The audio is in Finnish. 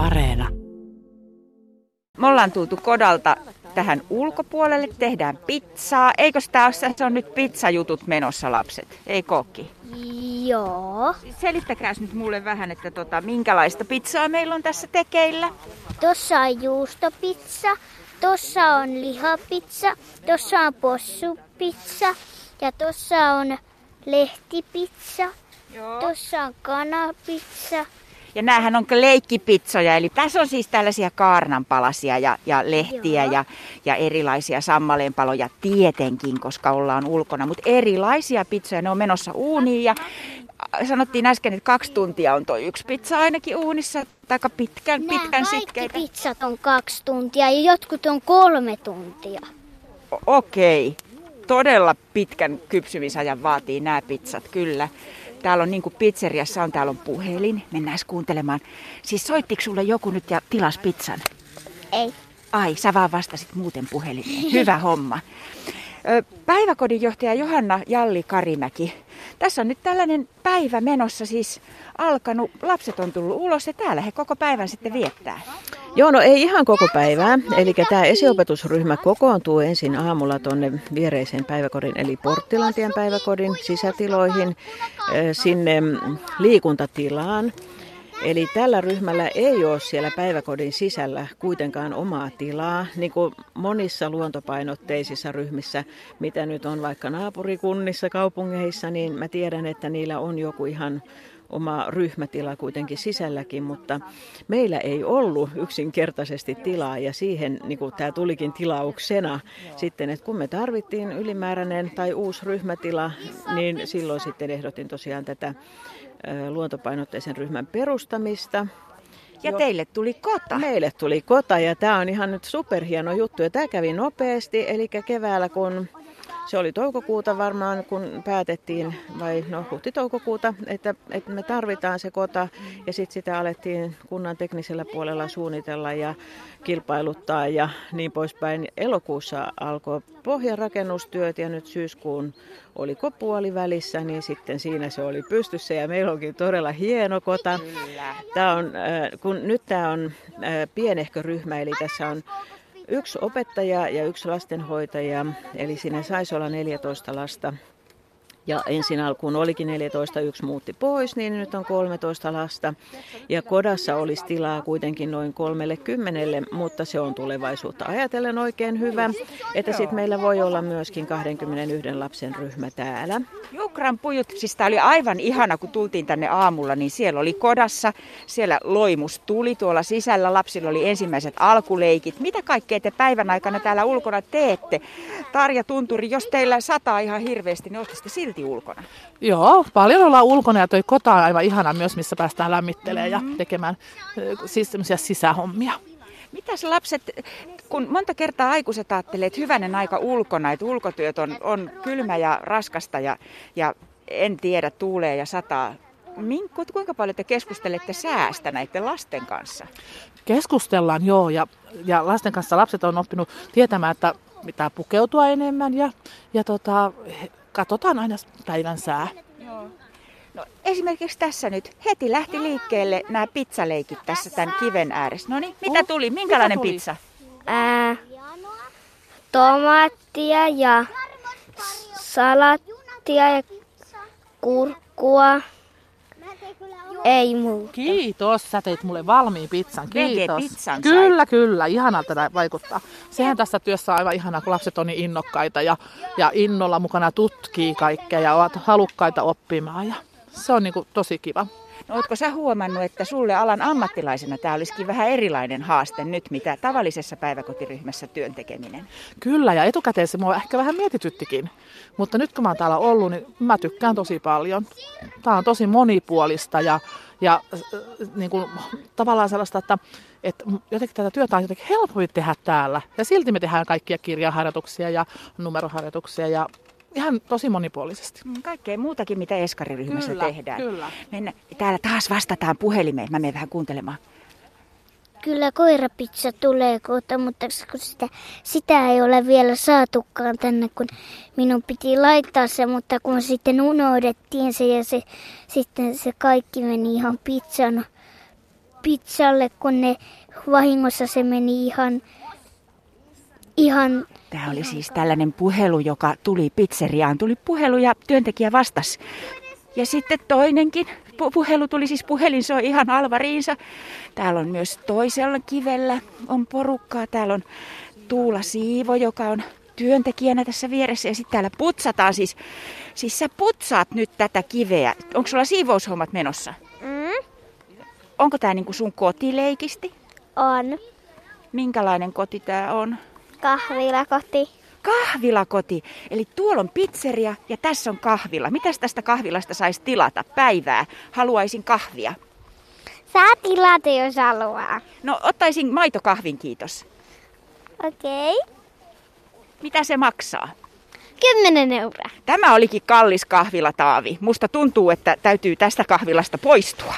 Areena. Me ollaan tultu kodalta tähän ulkopuolelle, tehdään pizzaa. Eikö tämä ole, se on nyt pizzajutut menossa lapset, ei kokki? Joo. Selittäkääs nyt mulle vähän, että tota, minkälaista pizzaa meillä on tässä tekeillä. Tossa on juustopizza, tossa on lihapizza, tossa on possupizza ja tossa on lehtipizza. Joo. Tossa on kanapizza. Ja näähän on leikkipitsoja, eli tässä on siis tällaisia kaarnanpalasia ja, ja lehtiä Joo. ja, ja erilaisia sammaleenpaloja tietenkin, koska ollaan ulkona. Mutta erilaisia pizzoja, ne on menossa uuniin ja sanottiin äsken, että kaksi tuntia on tuo yksi pizza ainakin uunissa, aika pitkän, Nämä pitkän kaikki sitkeitä. pizzat on kaksi tuntia ja jotkut on kolme tuntia. O- Okei, todella pitkän kypsymisajan vaatii nämä pizzat, kyllä. Täällä on niin kuin pizzeriassa on, täällä on puhelin, mennään kuuntelemaan. Siis soittiko sulle joku nyt ja tilas pizzan? Ei. Ai, sä vaan vastasit muuten puhelimeen. Hyvä homma. Päiväkodin johtaja Johanna Jalli Karimäki. Tässä on nyt tällainen päivä menossa siis alkanut. Lapset on tullut ulos ja täällä he koko päivän sitten viettää. Joo, no ei ihan koko päivää. Eli tämä esiopetusryhmä kokoontuu ensin aamulla tuonne viereiseen päiväkodin, eli Porttilantien päiväkodin sisätiloihin, sinne liikuntatilaan. Eli tällä ryhmällä ei ole siellä päiväkodin sisällä kuitenkaan omaa tilaa, niin kuin monissa luontopainotteisissa ryhmissä, mitä nyt on vaikka naapurikunnissa, kaupungeissa, niin mä tiedän, että niillä on joku ihan oma ryhmätila kuitenkin sisälläkin, mutta meillä ei ollut yksinkertaisesti tilaa ja siihen niin kuin tämä tulikin tilauksena sitten, että kun me tarvittiin ylimääräinen tai uusi ryhmätila, niin silloin sitten ehdotin tosiaan tätä luontopainotteisen ryhmän perustamista. Ja Joo. teille tuli kota. Meille tuli kota ja tämä on ihan nyt superhieno juttu ja tämä kävi nopeasti, eli keväällä kun se oli toukokuuta varmaan, kun päätettiin, vai no huhti-toukokuuta, että, että me tarvitaan se kota. Ja sitten sitä alettiin kunnan teknisellä puolella suunnitella ja kilpailuttaa ja niin poispäin. Elokuussa alkoi pohjarakennustyöt ja nyt syyskuun oliko puoli välissä, niin sitten siinä se oli pystyssä ja meillä onkin todella hieno kota. Tämä on, äh, kun nyt tämä on äh, pienehkö ryhmä, eli tässä on yksi opettaja ja yksi lastenhoitaja, eli siinä saisi olla 14 lasta. Ja ensin alkuun olikin 14, yksi muutti pois, niin nyt on 13 lasta. Ja kodassa olisi tilaa kuitenkin noin 30, mutta se on tulevaisuutta ajatellen oikein hyvä. Että sitten meillä voi olla myöskin 21 lapsen ryhmä täällä. Jukran pujut, tämä oli aivan ihana, kun tultiin tänne aamulla, niin siellä oli kodassa, siellä loimus tuli tuolla sisällä, lapsilla oli ensimmäiset alkuleikit. Mitä kaikkea te päivän aikana täällä ulkona teette? Tarja Tunturi, jos teillä sataa ihan hirveästi, niin olisitte silti ulkona. Joo, paljon ollaan ulkona ja toi kota on aivan ihana myös, missä päästään lämmittelemään ja tekemään siis sisähommia. Mitäs lapset, kun monta kertaa aikuiset ajattelee, että hyvänen aika ulkona, että ulkotyöt on, on kylmä ja raskasta ja, ja en tiedä, tuulee ja sataa. Min, ku- kuinka paljon te keskustelette säästä näiden lasten kanssa? Keskustellaan joo ja, ja lasten kanssa lapset on oppinut tietämään, että pitää pukeutua enemmän ja, ja tota, katsotaan aina päivän sää. No, esimerkiksi tässä nyt heti lähti liikkeelle nämä pizzaleikit tässä tämän kiven ääressä. No niin, mitä Oh, tuli? Minkälainen mitä tuli? pizza? Ää, tomaattia ja salattia ja kurkkua. Ei muuta. Kiitos, sä teit mulle valmiin pizzan. Kiitos. Vege-pizzan Kyllä, kyllä. Ihanalta tämä vaikuttaa. Sehän tässä työssä on aivan ihanaa, kun lapset on niin innokkaita ja, ja innolla mukana tutkii kaikkea ja ovat halukkaita oppimaan. Ja se on niin kuin tosi kiva. No, ootko sä huomannut, että sulle alan ammattilaisena tämä olisikin vähän erilainen haaste nyt, mitä tavallisessa päiväkotiryhmässä työn tekeminen? Kyllä, ja etukäteen se mua ehkä vähän mietityttikin. Mutta nyt kun mä oon täällä ollut, niin mä tykkään tosi paljon. Tää on tosi monipuolista ja, ja äh, niin kuin, tavallaan sellaista, että, että jotenkin tätä työtä on jotenkin helpompi tehdä täällä. Ja silti me tehdään kaikkia kirjaharjoituksia ja numeroharjoituksia ja ihan tosi monipuolisesti. Mm, Kaikkea muutakin, mitä eskariryhmässä Kyllä, tehdään. kyllä. Mennä. Täällä taas vastataan puhelimeen. Mä menen vähän kuuntelemaan. Kyllä koirapizza tulee kohta, mutta kun sitä, sitä ei ole vielä saatukaan tänne, kun minun piti laittaa se, mutta kun sitten unohdettiin se ja se, sitten se kaikki meni ihan pizzan pizzalle, kun ne vahingossa se meni ihan, ihan Tämä oli siis tällainen puhelu, joka tuli pizzeriaan. Tuli puhelu ja työntekijä vastasi. Ja sitten toinenkin pu- puhelu tuli, siis puhelin soi ihan alvariinsa. Täällä on myös toisella kivellä on porukkaa. Täällä on Tuula Siivo, joka on työntekijänä tässä vieressä. Ja sitten täällä putsataan siis. Siis sä putsaat nyt tätä kiveä. Onko sulla siivoushommat menossa? mm, Onko tämä niinku sun kotileikisti? on Minkälainen koti tämä on? Kahvilakoti. Kahvilakoti. Eli tuolla on pizzeria ja tässä on kahvila. Mitäs tästä kahvilasta saisi tilata päivää? Haluaisin kahvia. Saa tilata, jos haluaa. No ottaisin maitokahvin, kiitos. Okei. Okay. Mitä se maksaa? Kymmenen euroa. Tämä olikin kallis kahvila, Taavi. Musta tuntuu, että täytyy tästä kahvilasta poistua.